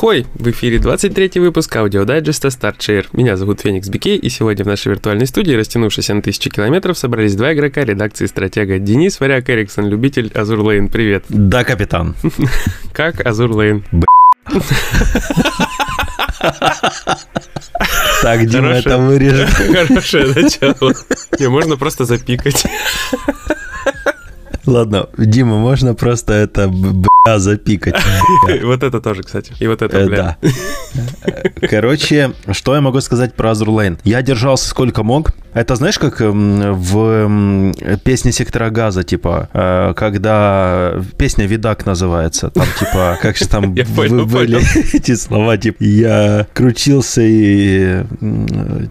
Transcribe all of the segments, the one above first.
Ахой! В эфире 23 выпуск аудиодайджеста StartShare. Меня зовут Феникс Бикей, и сегодня в нашей виртуальной студии, растянувшейся на тысячи километров, собрались два игрока редакции «Стратега». Денис Варяг Эриксон, любитель Azur Lane. Привет. Да, капитан. Как Azur Lane? Так, Дима, это вырежет. Хорошее начало. Не, можно просто запикать. Ладно, Дима, можно просто это бля запикать. Вот это тоже, кстати. И вот это, бля. Короче, что я могу сказать про Azure Lane? Я держался сколько мог. Это знаешь, как в песне Сектора Газа, типа, э, когда песня «Видак» называется, там, типа, как же там были эти слова, типа, я крутился и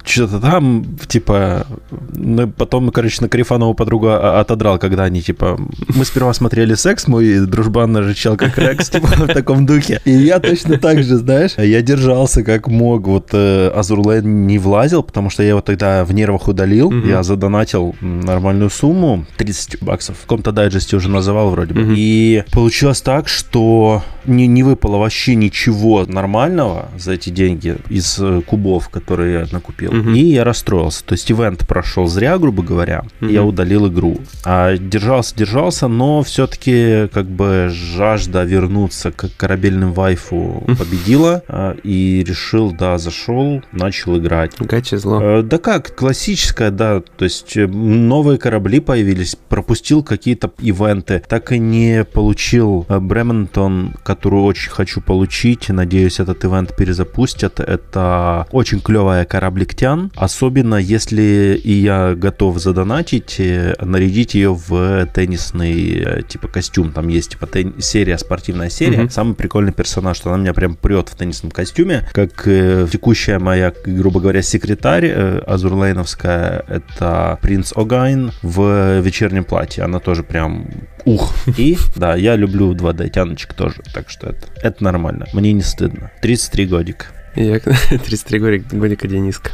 что-то там, типа, ну, потом, короче, на Карифанову подругу отодрал, когда они, типа, мы сперва смотрели секс, мой дружбан рычал как Рекс, типа, в таком духе. И я точно так же, знаешь, я держался как мог. Вот э, Азурлен не влазил, потому что я его тогда в нервах удалил. Я задонатил нормальную сумму, 30 баксов. В каком-то дайджесте уже называл вроде бы. И получилось так, что не, не выпало вообще ничего нормального за эти деньги из э, кубов, которые я накупил. И я расстроился. То есть ивент прошел зря, грубо говоря. Я удалил игру. А держался, держался, но все-таки как бы жажда вернуться к корабельным вайфу победила. А, и решил, да, зашел, начал играть. Гачи зло. Э, да как, классическая, да. То есть э, новые корабли появились, пропустил какие-то ивенты. Так и не получил Бремонтон, которую очень хочу получить. Надеюсь, этот ивент перезапустят. Это очень клевая корабликтян. Особенно если и я готов задонатить, э, нарядить ее в теннисный э, типа костюм. Там есть типа тен... серия, спортивная серия. Угу. Самый прикольный персонаж, что она меня прям прет в теннисном костюме. Как э, текущая моя, грубо говоря, секретарь э, Азурлейновская, это Принц Ойген в вечернем платье. Она тоже прям ух. И, да, я люблю 2D тяночек тоже, так что это, это нормально. Мне не стыдно. 33 годика. Я 33 годика Дениска.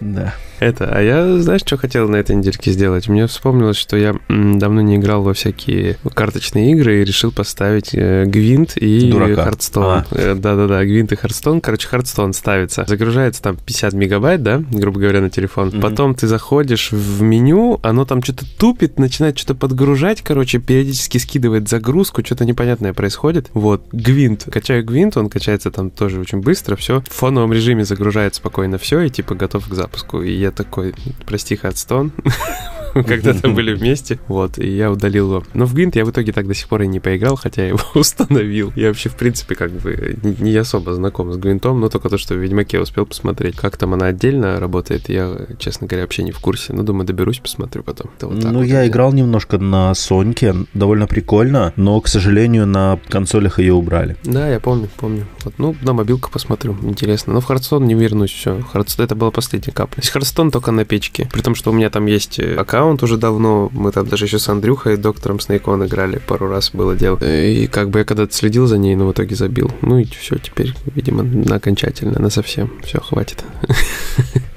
Да. Это, а я, знаешь, что хотел на этой недельке сделать? Мне вспомнилось, что я давно не играл во всякие карточные игры и решил поставить э, Гвинт и Дурака. Hearthstone. А. Э, Да-да-да, Гвинт и Hearthstone. Короче, Hearthstone ставится. Загружается там 50 мегабайт, да, грубо говоря, на телефон. Мгм. Потом ты заходишь в меню, оно там что-то тупит, начинает что-то подгружать, короче, периодически скидывает загрузку, что-то непонятное происходит. Вот, Гвинт. Качаю Гвинт, он качается там тоже очень быстро, все. В фоновом режиме загружает спокойно все и типа готов к запуску. И я такой, прости, Хардстон. Когда-то были вместе, вот, и я удалил его. Но в Гвинт я в итоге так до сих пор и не поиграл, хотя я его установил. Я вообще, в принципе, как бы не особо знаком с Гвинтом, но только то, что в Ведьмаке успел посмотреть. Как там она отдельно работает, я, честно говоря, вообще не в курсе. Ну, думаю, доберусь, посмотрю потом. Это вот ну, вот я играл немножко на Соньке, довольно прикольно, но, к сожалению, на консолях ее убрали. Да, я помню, помню. Вот, ну, на мобилку посмотрю, интересно. Но в Хардстон не вернусь, все. Хардстон, это была последняя капля. Хардстон только на печке. При том, что у меня там есть э, аккаунт уже давно. Мы там даже еще с Андрюхой, доктором Снейкон играли. Пару раз было дело. И как бы я когда-то следил за ней, но в итоге забил. Ну и все, теперь, видимо, на окончательно, на совсем. Все, хватит.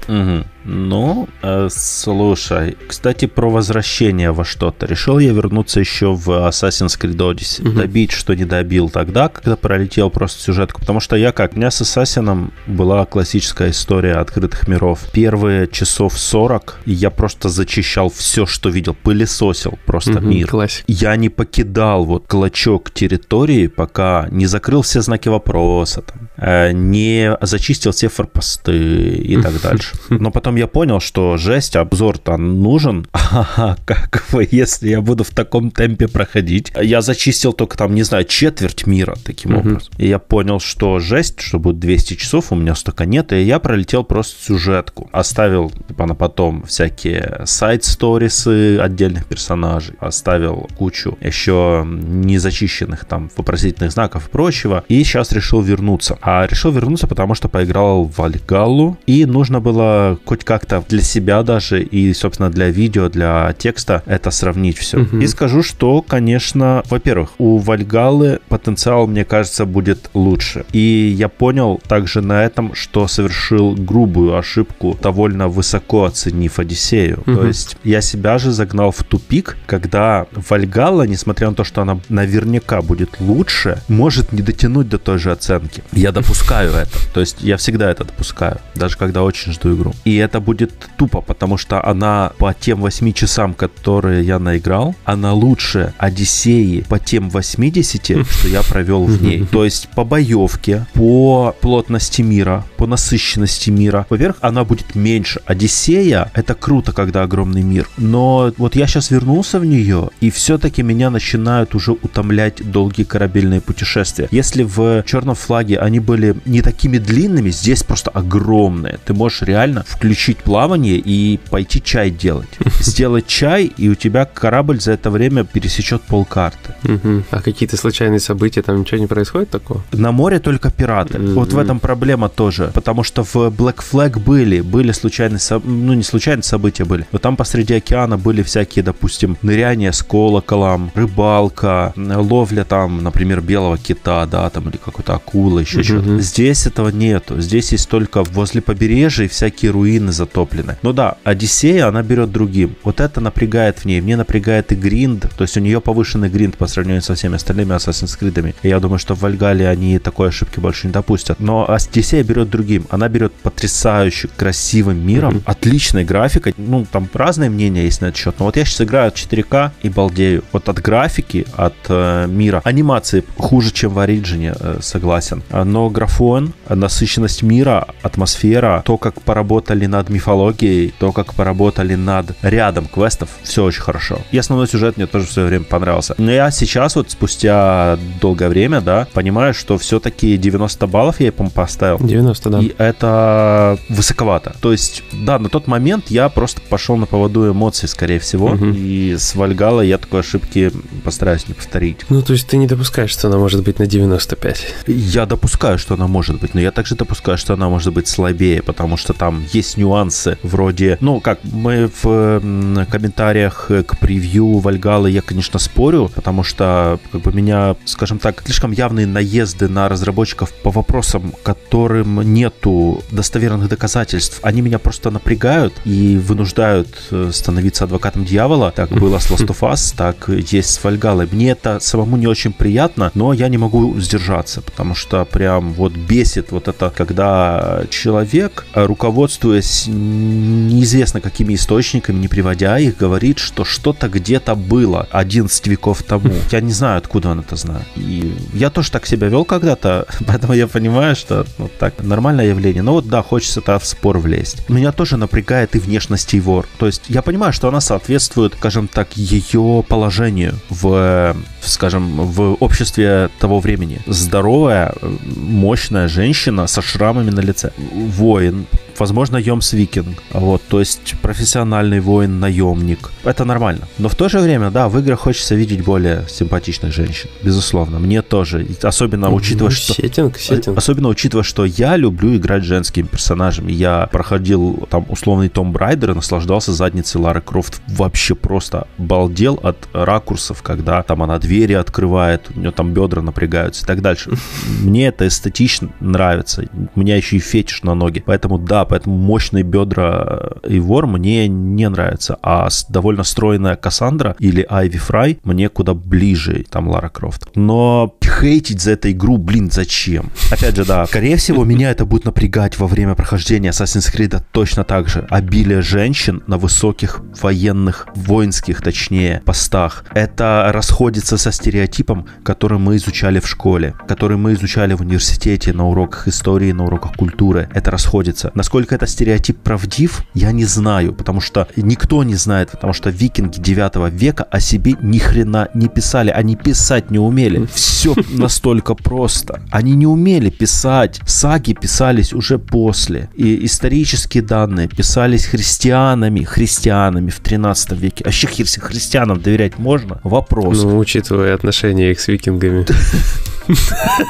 Мгм. Ну, э, слушай, кстати, про возвращение во что-то. Решил я вернуться еще в Assassin's Creed Odyssey. Мгм. Добить, что не добил тогда, когда пролетел просто сюжетку. Потому что я как? У меня с Assassin была классическая история открытых миров. Первые часов 40 и я просто зачищал все, что видел. Пылесосил просто Мгм, мир. Классик. Я не покидал вот клочок территории, пока не закрыл все знаки вопроса, там, э, не зачистил все форпосты и так дальше. Но потом я понял, что жесть, обзор-то нужен. Ага, как бы, если я буду в таком темпе проходить. Я зачистил только там, не знаю, четверть мира таким Мгм. образом. И я понял, что жесть, что будет 200 часов, у меня столько нет. И я пролетел просто сюжетку. Оставил типа, на потом всякие сайт-сторисы отдельных персонажей. Оставил кучу еще незачищенных там вопросительных знаков и прочего. И сейчас решил вернуться. А решил вернуться, потому что поиграл в Вальгаллу, и нужно было хоть как-то для себя даже, и, собственно, для видео, для текста это сравнить все. Угу. И скажу, что, конечно, во-первых, у Вальгаллы потенциал, мне кажется, будет лучше. И я понял также на этом, что совершил грубую ошибку, довольно высоко оценив Одиссею. Угу. То есть я себя же загнал в тупик, когда Вальгалла, несмотря на то, что она наверняка будет лучше, может не дотянуть до той же оценки. Я допускаю это. То есть я всегда это допускаю, даже когда очень жду игру. И это будет тупо, потому что она по тем 8 часам, которые я наиграл, она лучше Одиссеи по тем 80, что я провел в ней. То есть по боевке, по плотности мира, по насыщенности мира. Во-первых, она будет меньше. Одиссея — это круто, когда огромный мир. Но вот я сейчас вернулся в нее, и все-таки меня начинают уже утомлять долгие корабельные путешествия. Если в черном флаге они были не такими длинными, здесь просто огромные. Ты можешь реально включить плавание и пойти чай делать. Сделать чай, и у тебя корабль за это время пересечет полкарты. А какие-то случайные события, там ничего не происходит такого? На море только пираты. Вот в этом проблема тоже. Потому что в Black Flag были, были случайные, ну не случайные события были, но там посреди океана были всякие, допустим, ныряния с колоколом, рыбалка, ловля там, например, белого кита, да, там, или какой-то акулы, еще что-то. Здесь этого нету. Здесь есть только возле побережья всякие руины затоплены. Ну да, Одиссея, она берет другим. Вот это напрягает в ней. Мне напрягает и гринд, то есть у нее повышенный гринд по сравнению со всеми остальными Assassin's Creed. И я думаю, что в Вальгале они такой ошибки больше не допустят. Но Одиссея берет другим. Она берет потрясающе красивым миром, mm-hmm. отличной графикой. Ну, там разные мнения есть на этот счет. Но вот я сейчас играю от 4К и балдею. Вот от графики, от э, мира. Анимации хуже, чем в Ориджине, э, согласен. Но графон, насыщенность мира, атмосфера, то, как поработали над мифологией, то, как поработали над рядом квестов, все очень хорошо. И основной сюжет мне тоже в свое время понравился. Но я сейчас вот спустя долгое время, да, понимаю, что все-таки 90 баллов я, по поставил. 90, да. И это высоковато. То есть, да, на тот момент я просто пошел на поводу эмоций, скорее всего, угу. и с Вальгала я такой ошибки постараюсь не повторить. Ну, то есть ты не допускаешь, что она может быть на 95? Я допускаю, что она может быть, но я также допускаю, что она может быть слабее, потому что там есть нюансы вроде, ну, как мы в комментариях к превью Вальгалы я, конечно, спорю, потому что как бы меня, скажем так, слишком явные наезды на разработчиков по вопросам, которым нету достоверных доказательств, они меня просто напрягают и вынуждают э, становиться адвокатом дьявола. Так было с Last of Us, так есть с Вальгалой. Мне это самому не очень приятно, но я не могу сдержаться, потому что прям вот бесит вот это, когда человек, руководствуясь неизвестно какими источниками, не приводя их, говорит, что что-то где-то было 11 веков тому. Я не знаю, откуда он это знает. И я тоже так себя вел когда-то, поэтому я понимаю, что ну, так нормальное явление. Но вот да, хочется это в спор влезть. Меня тоже напрягает и внешность Ивор. То есть я понимаю, что она соответствует, скажем так, ее положению в, скажем, в обществе того времени. Здоровая, мощная женщина со шрамами на лице. Воин, возможно, йомсвикинг. Вот, то есть профессиональный воин-наемник. Это нормально. Но в то же время, да, в играх хочется видеть более симпатичных женщин. Безусловно. Мне тоже. Особенно учитывая, что... Сеттинг, сеттинг. Особенно учитывая, что я люблю играть женскими персонажами. Я проходил там условный Tomb Raider и наслаждался задницей Лары Крофт. Вообще просто балдел от ракурсов, когда там она двери открывает, у нее там бедра напрягаются и так дальше. Мне это эстетично нравится. У меня еще и фетиш на ноги. Поэтому да, поэтому мощные бедра и вор мне не нравятся, а довольно стройная Кассандра или Айви Фрай мне куда ближе, там Лара Крофт. Но хейтить за эту игру, блин, зачем? Опять же, да, скорее всего, меня это будет напрягать во время прохождения Assassin's Creed точно так же. Обилие женщин на высоких военных, воинских, точнее, постах. Это расходится со стереотипом, который мы изучали в школе, который мы изучали в университете на уроках истории, на уроках культуры. Это расходится. Насколько этот стереотип правдив, я не знаю, потому что никто не знает, потому что викинги 9 века о себе ни хрена не писали, они писать не умели. Все настолько просто. Они не умели писать. Саги писались уже после. И исторические данные писались христианами, христианами в 13 веке. А вообще христианам доверять можно? Вопрос. Ну, учитывая отношения их с викингами.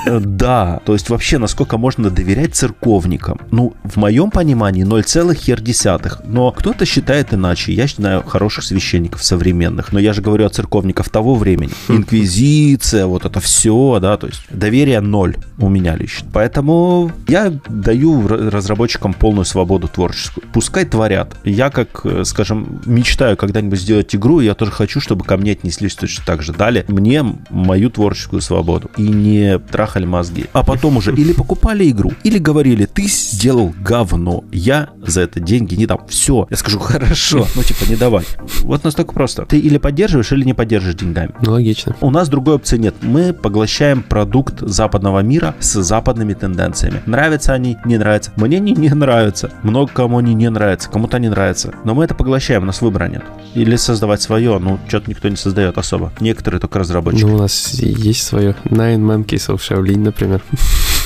Да, то есть вообще насколько можно доверять церковникам? Ну, в моем понимании 0,1. Но кто-то считает иначе. Я знаю хороших священников современных, но я же говорю о церковниках того времени. Инквизиция, вот это все, да, то есть доверие ноль у меня лично. Поэтому я даю разработчикам полную свободу творческую. Пускай творят. Я, как, э, скажем, мечтаю когда-нибудь сделать игру, я тоже хочу, чтобы ко мне отнеслись точно так же. Дали мне мою творческую свободу. И не трахали мозги. А потом уже или покупали игру, или говорили, ты сделал говно, я за это деньги не дам. Все. Я скажу, хорошо. Ну, типа, не давай. Вот настолько просто. Ты или поддерживаешь, или не поддерживаешь деньгами. Ну, логично. У нас другой опции нет. Мы поглощаем продукт западного мира с западными тенденциями. Нравятся они, не нравятся. Мне они не нравятся. Много кому они не нравятся, кому-то не нравится. Но мы это поглощаем, у нас выбора нет. Или создавать свое, ну, что-то никто не создает особо. Некоторые только разработчики. Ну, у нас есть свое. Nine Monkeys of Shaolin, например.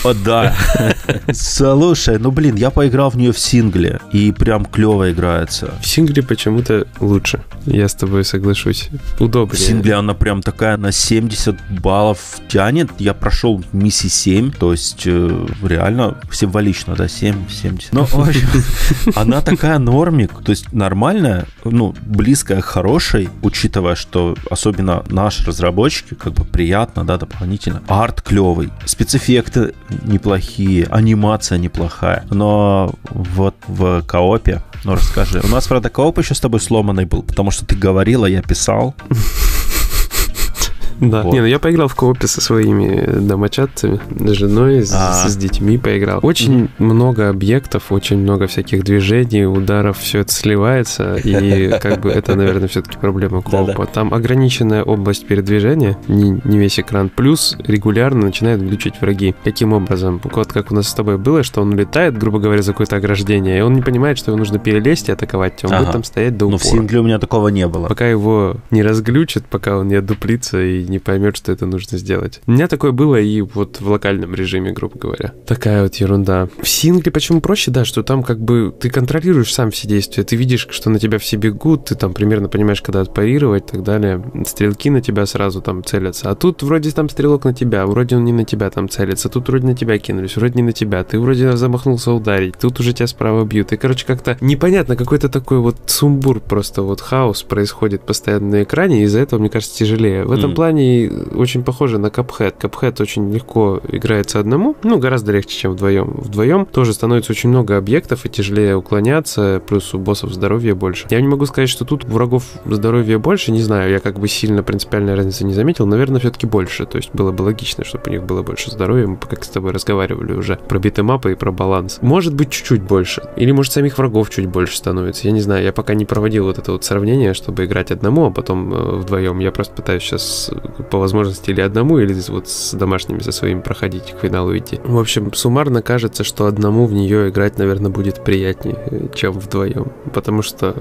О, да. Слушай, ну, блин, я поиграл в нее в сингле, и прям клево играется. В сингле почему-то лучше. Я с тобой соглашусь. Удобнее. В сингле она прям такая на 70 баллов тянет. Я прошел миссии 7, то есть э, реально символично, да, 7, 70. Но, в общем, она такая нормик, то есть нормальная, ну, близкая к хорошей, учитывая, что особенно наши разработчики, как бы приятно, да, дополнительно. Арт клевый, спецэффекты неплохие, анимация неплохая. Но вот в коопе ну, расскажи. У нас, правда, кооп еще с тобой сломанный был, потому что ты говорила, я писал. Да. Вот. Не, ну я поиграл в коопе со своими домочадцами, с женой, с, а. с детьми поиграл. Очень mm-hmm. много объектов, очень много всяких движений, ударов, все это сливается, и как бы это, наверное, все-таки проблема коопа. Там ограниченная область передвижения, не, не весь экран, плюс регулярно начинают глючить враги. Каким образом? Вот как у нас с тобой было, что он улетает, грубо говоря, за какое-то ограждение, и он не понимает, что его нужно перелезть и атаковать, он ага. будет там стоять до упора. Но в сингле у меня такого не было. Пока его не разглючат, пока он не отдуплится и не поймет, что это нужно сделать. У меня такое было и вот в локальном режиме, грубо говоря. Такая вот ерунда. В сингле почему проще, да, что там как бы ты контролируешь сам все действия, ты видишь, что на тебя все бегут, ты там примерно понимаешь, когда отпарировать и так далее. Стрелки на тебя сразу там целятся. А тут вроде там стрелок на тебя, вроде он не на тебя там целится, тут вроде на тебя кинулись, вроде не на тебя, ты вроде замахнулся ударить, тут уже тебя справа бьют. И, короче, как-то непонятно, какой-то такой вот сумбур, просто вот хаос происходит постоянно на экране, и из-за этого, мне кажется, тяжелее. В этом mm. плане очень похоже на Cuphead. Cuphead очень легко играется одному, ну, гораздо легче, чем вдвоем. Вдвоем тоже становится очень много объектов и тяжелее уклоняться, плюс у боссов здоровья больше. Я не могу сказать, что тут врагов здоровья больше, не знаю, я как бы сильно принципиальной разницы не заметил, наверное, все-таки больше, то есть было бы логично, чтобы у них было больше здоровья, мы как с тобой разговаривали уже про битэмапы и про баланс. Может быть, чуть-чуть больше, или может самих врагов чуть больше становится, я не знаю, я пока не проводил вот это вот сравнение, чтобы играть одному, а потом э, вдвоем, я просто пытаюсь сейчас по возможности или одному, или вот с домашними со своими проходить, к финалу идти. В общем, суммарно кажется, что одному в нее играть, наверное, будет приятнее, э, чем вдвоем. Потому что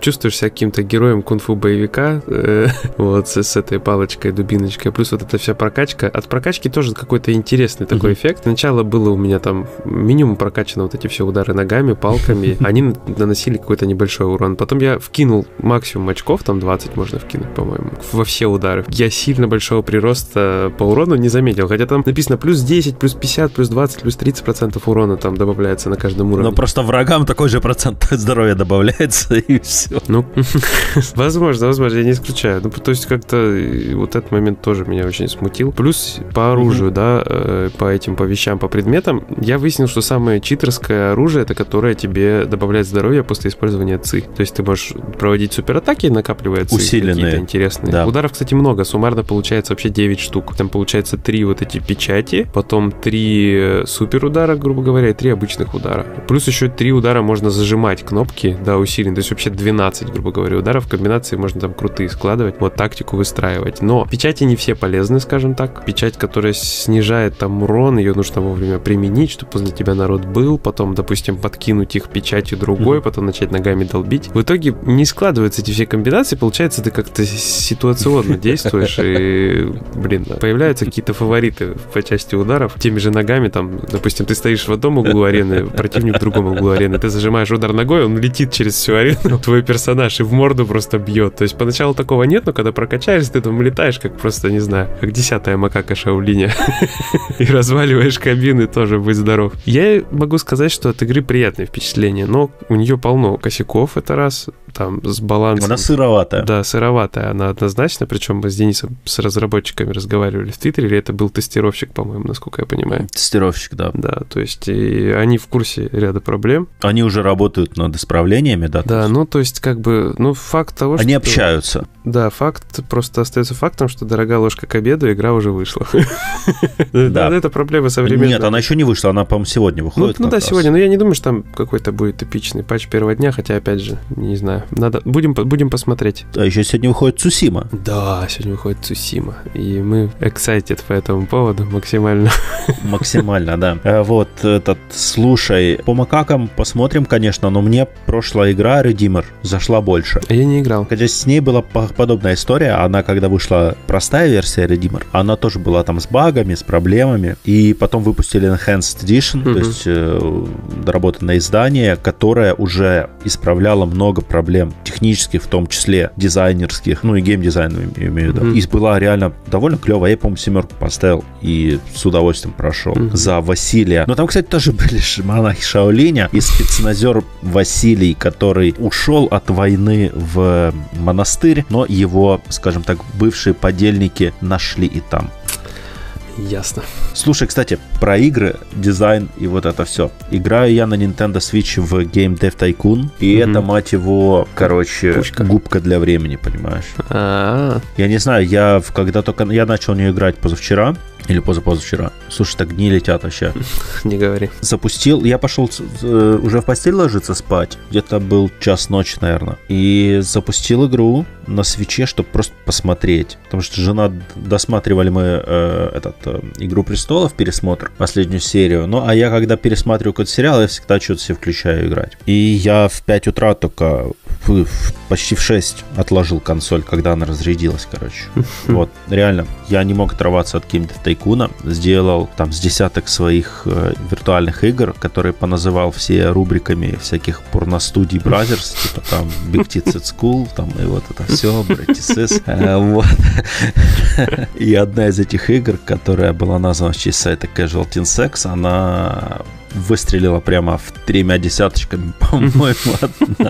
чувствуешь себя каким-то героем кунг-фу боевика, э, вот с, с этой палочкой, дубиночкой, плюс вот эта вся прокачка. От прокачки тоже какой-то интересный такой эффект. Сначала было у меня там минимум прокачано вот эти все удары ногами, палками. Они наносили какой-то небольшой урон. Потом я вкинул максимум очков, там 20 можно вкинуть, по-моему, во все удары. Я сильно большого прироста по урону не заметил. Хотя там написано плюс 10, плюс 50, плюс 20, плюс 30 процентов урона там добавляется на каждом уровне. Но просто врагам такой же процент здоровья добавляется, и все. Ну, возможно, возможно, я не исключаю. Ну, то есть как-то э, вот этот момент тоже меня очень смутил. Плюс по оружию, да, э, по этим, по вещам, по предметам, я выяснил, что самое читерское оружие, это которое тебе добавляет здоровье после использования ЦИ. То есть ты можешь проводить суператаки, накапливая ЦИ. Усиленные. интересные. Да. Ударов, кстати, много. Суммарно получается вообще 9 штук. Там получается 3 вот эти печати, потом 3 э, супер удара, грубо говоря, и 3 обычных удара. Плюс еще 3 удара можно зажимать кнопки, да, усилен. То есть вообще 12, грубо говоря, ударов. В комбинации можно там крутые складывать, вот тактику выстраивать. Но печати не все полезны, скажем так. Печать, которая снижает там урон, ее нужно вовремя применить, чтобы возле тебя народ был, потом, допустим, подкинуть их печатью другой, mm-hmm. потом начать ногами долбить. В итоге не складываются эти все комбинации, получается, ты как-то ситуационно действуешь и, блин, появляются какие-то фавориты по части ударов. Теми же ногами, там, допустим, ты стоишь в одном углу арены, противник в другом углу арены, ты зажимаешь удар ногой, он летит через всю арену, твой персонаж и в морду просто бьет. То есть поначалу такого нет, но когда прокачаешься, ты там летаешь, как просто, не знаю, как десятая макака Шаулиня. И разваливаешь кабины тоже, будь здоров. Я могу сказать, что от игры приятное впечатление, но у нее полно косяков, это раз, там, с балансом. Она сыроватая. Да, сыроватая она однозначно, причем мы с Денисом, с разработчиками разговаривали в Твиттере, или это был тестировщик, по-моему, насколько я понимаю. Тестировщик, да. Да, то есть и они в курсе ряда проблем. Они уже работают над исправлениями, да? Да, ну то есть как бы, ну факт того, что... Они общаются. Да, факт просто остается фактом, что дорогая ложка к обеду, игра уже вышла. Да. Это проблема современная. Нет, она еще не вышла, она, по-моему, сегодня выходит. Ну да, сегодня, но я не думаю, что там какой-то будет эпичный патч первого дня, хотя, опять же, не знаю. Надо, будем, будем посмотреть. А еще сегодня выходит Цусима. Да, сегодня выходит Цусима. И мы excited по этому поводу максимально. Максимально, да. Э, вот этот, слушай, по макакам посмотрим, конечно, но мне прошлая игра Redeemer зашла больше. Я не играл. Хотя с ней была подобная история. Она, когда вышла простая версия Redeemer, она тоже была там с багами, с проблемами. И потом выпустили Enhanced Edition, mm-hmm. то есть э, доработанное издание, которое уже исправляло много проблем технических, в том числе дизайнерских, ну и геймдизайн, я имею в виду. Mm-hmm. И была реально довольно клевая. Я, по-моему, семерку поставил и с удовольствием прошел mm-hmm. за Василия. Но там, кстати, тоже были монахи Шаолиня и спецназер Василий, который ушел от войны в монастырь, но его, скажем так, бывшие подельники нашли и там. Ясно. Слушай, кстати, про игры, дизайн и вот это все. Играю я на Nintendo Switch в Game Dev Tycoon, и mm-hmm. это, мать его, короче, Пушка. губка для времени, понимаешь? А-а-а. Я не знаю, я когда только я начал в нее играть позавчера, или позапозавчера. Слушай, так дни летят вообще. Не говори. Запустил. Я пошел э, уже в постель ложиться спать. Где-то был час ночи, наверное. И запустил игру на свече, чтобы просто посмотреть. Потому что жена досматривали мы э, этот э, Игру престолов, пересмотр, последнюю серию. Ну, а я когда пересматриваю какой-то сериал, я всегда что-то себе включаю играть. И я в 5 утра только в, в, почти в 6 отложил консоль, когда она разрядилась, короче. Вот, реально, я не мог оторваться от каких-то Тайкуна, сделал там с десяток своих э, виртуальных игр, которые поназывал все рубриками всяких порностудий Brothers, типа там Big Tits at School, там и вот это все, Братисес. Э, вот. И одна из этих игр, которая была названа в честь сайта Casual Teen Sex, она выстрелила прямо в тремя десяточками, по-моему,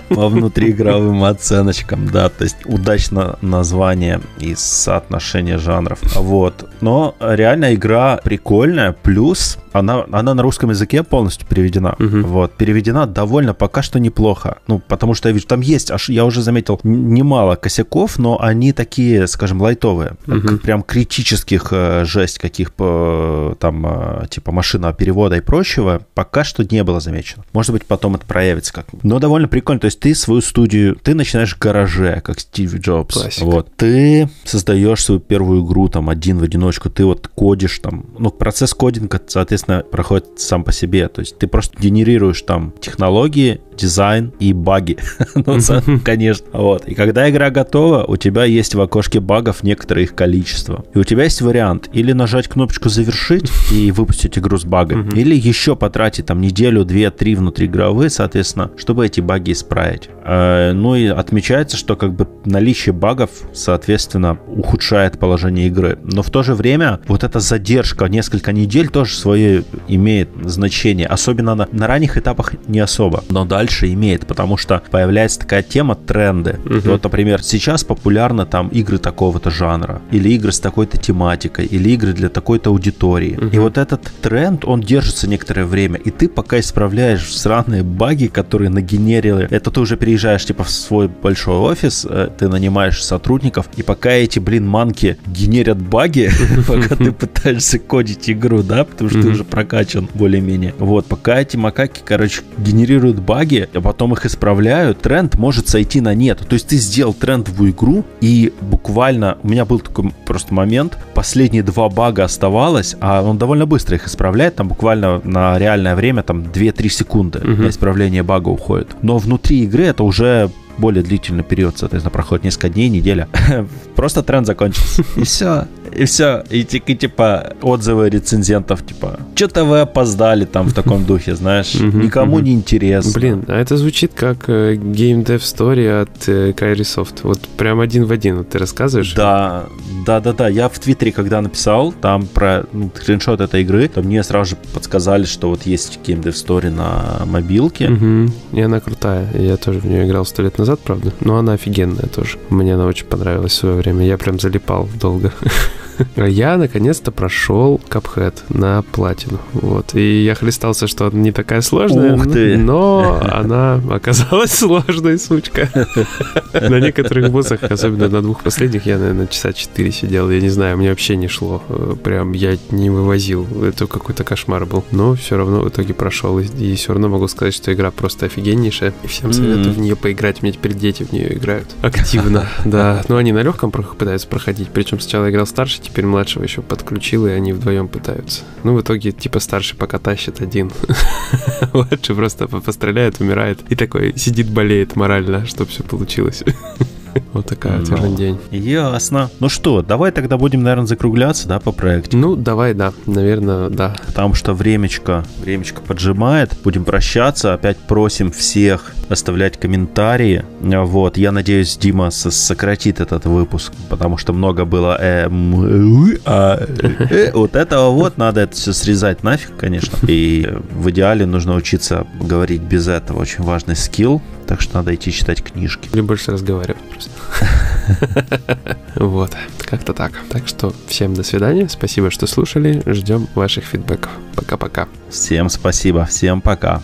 по внутриигровым оценочкам, да, то есть удачно название и соотношение жанров, вот, но реально игра прикольная, плюс она, она на русском языке полностью переведена, угу. вот, переведена довольно пока что неплохо, ну, потому что я вижу, там есть, аж я уже заметил, немало косяков, но они такие, скажем, лайтовые, угу. прям критических э, жесть каких, там, э, типа машина перевода и прочего, пока что не было замечено. Может быть, потом это проявится как Но довольно прикольно. То есть ты свою студию, ты начинаешь в гараже, как Стив Джобс. Классика. Вот. Ты создаешь свою первую игру там один в одиночку, ты вот кодишь там. Ну, процесс кодинга, соответственно, проходит сам по себе. То есть ты просто генерируешь там технологии, дизайн и баги. ну, конечно. Вот. И когда игра готова, у тебя есть в окошке багов некоторое их количество. И у тебя есть вариант или нажать кнопочку «Завершить» и выпустить игру с багами, или еще потратить там неделю, две, три внутриигровые, соответственно, чтобы эти баги исправить. Э, ну и отмечается, что как бы наличие багов, соответственно, ухудшает положение игры. Но в то же время вот эта задержка несколько недель тоже свое имеет значение. Особенно на, на ранних этапах не особо. Но дальше имеет, потому что появляется такая тема тренды. Угу. Вот, например, сейчас популярны там игры такого-то жанра, или игры с такой-то тематикой, или игры для такой-то аудитории. Угу. И вот этот тренд, он держится некоторое время, и ты пока исправляешь сраные баги, которые нагенерили, это ты уже переезжаешь типа в свой большой офис, э, ты нанимаешь сотрудников, и пока эти, блин, манки генерят баги, пока ты пытаешься кодить игру, да, потому что ты уже прокачан более-менее. Вот, пока эти макаки, короче, генерируют баги, а потом их исправляют, тренд может сойти на нет. То есть ты сделал трендовую игру, и буквально у меня был такой просто момент, последние два бага оставалось, а он довольно быстро их исправляет, там буквально на реальное время там 2-3 секунды на исправление бага уходит. Но внутри игры это уже более длительный период, соответственно, проходит несколько дней, неделя. Просто тренд закончился. И все. И все. И, и типа отзывы рецензентов, типа, что-то вы опоздали там в таком духе, знаешь. Никому не интересно. Блин, а это звучит как э, Game Dev Story от э, Kairi Soft. Вот прям один в один вот ты рассказываешь. Да, да, да, да. Я в Твиттере, когда написал там про ну, скриншот этой игры, то мне сразу же подсказали, что вот есть Game Dev Story на мобилке. Угу. И она крутая. Я тоже в нее играл сто лет назад, правда. Но она офигенная тоже. Мне она очень понравилась в свое время. Я прям залипал долго. Я наконец-то прошел Cuphead на платину. Вот. И я хлестался, что она не такая сложная. Ух ты. Но она оказалась сложной, сучка. На некоторых боссах, особенно на двух последних, я, наверное, часа четыре сидел. Я не знаю, мне вообще не шло. Прям я не вывозил. Это какой-то кошмар был. Но все равно в итоге прошел. И все равно могу сказать, что игра просто офигеннейшая. И всем советую в нее поиграть. Мне теперь дети в нее играют. Активно, да. Но они на легком пытаются проходить. Причем сначала играл старше, теперь младшего еще подключил, и они вдвоем пытаются. Ну, в итоге, типа, старший пока тащит один. Младший просто постреляет, умирает. И такой сидит, болеет морально, чтобы все получилось. Вот такая вот ну, день. Ясно. Ну что, давай тогда будем, наверное, закругляться, да, по проекту? Ну, давай, да. Наверное, да. Потому что времечко, времечко поджимает. Будем прощаться. Опять просим всех оставлять комментарии. Вот, я надеюсь, Дима сократит этот выпуск, потому что много было эм, а, э, вот этого вот, надо это все срезать нафиг, конечно. И в идеале нужно учиться говорить без этого. Очень важный скилл так что надо идти читать книжки. Или больше разговаривать просто. Вот, как-то так. Так что всем до свидания, спасибо, что слушали, ждем ваших фидбэков. Пока-пока. Всем спасибо, всем пока.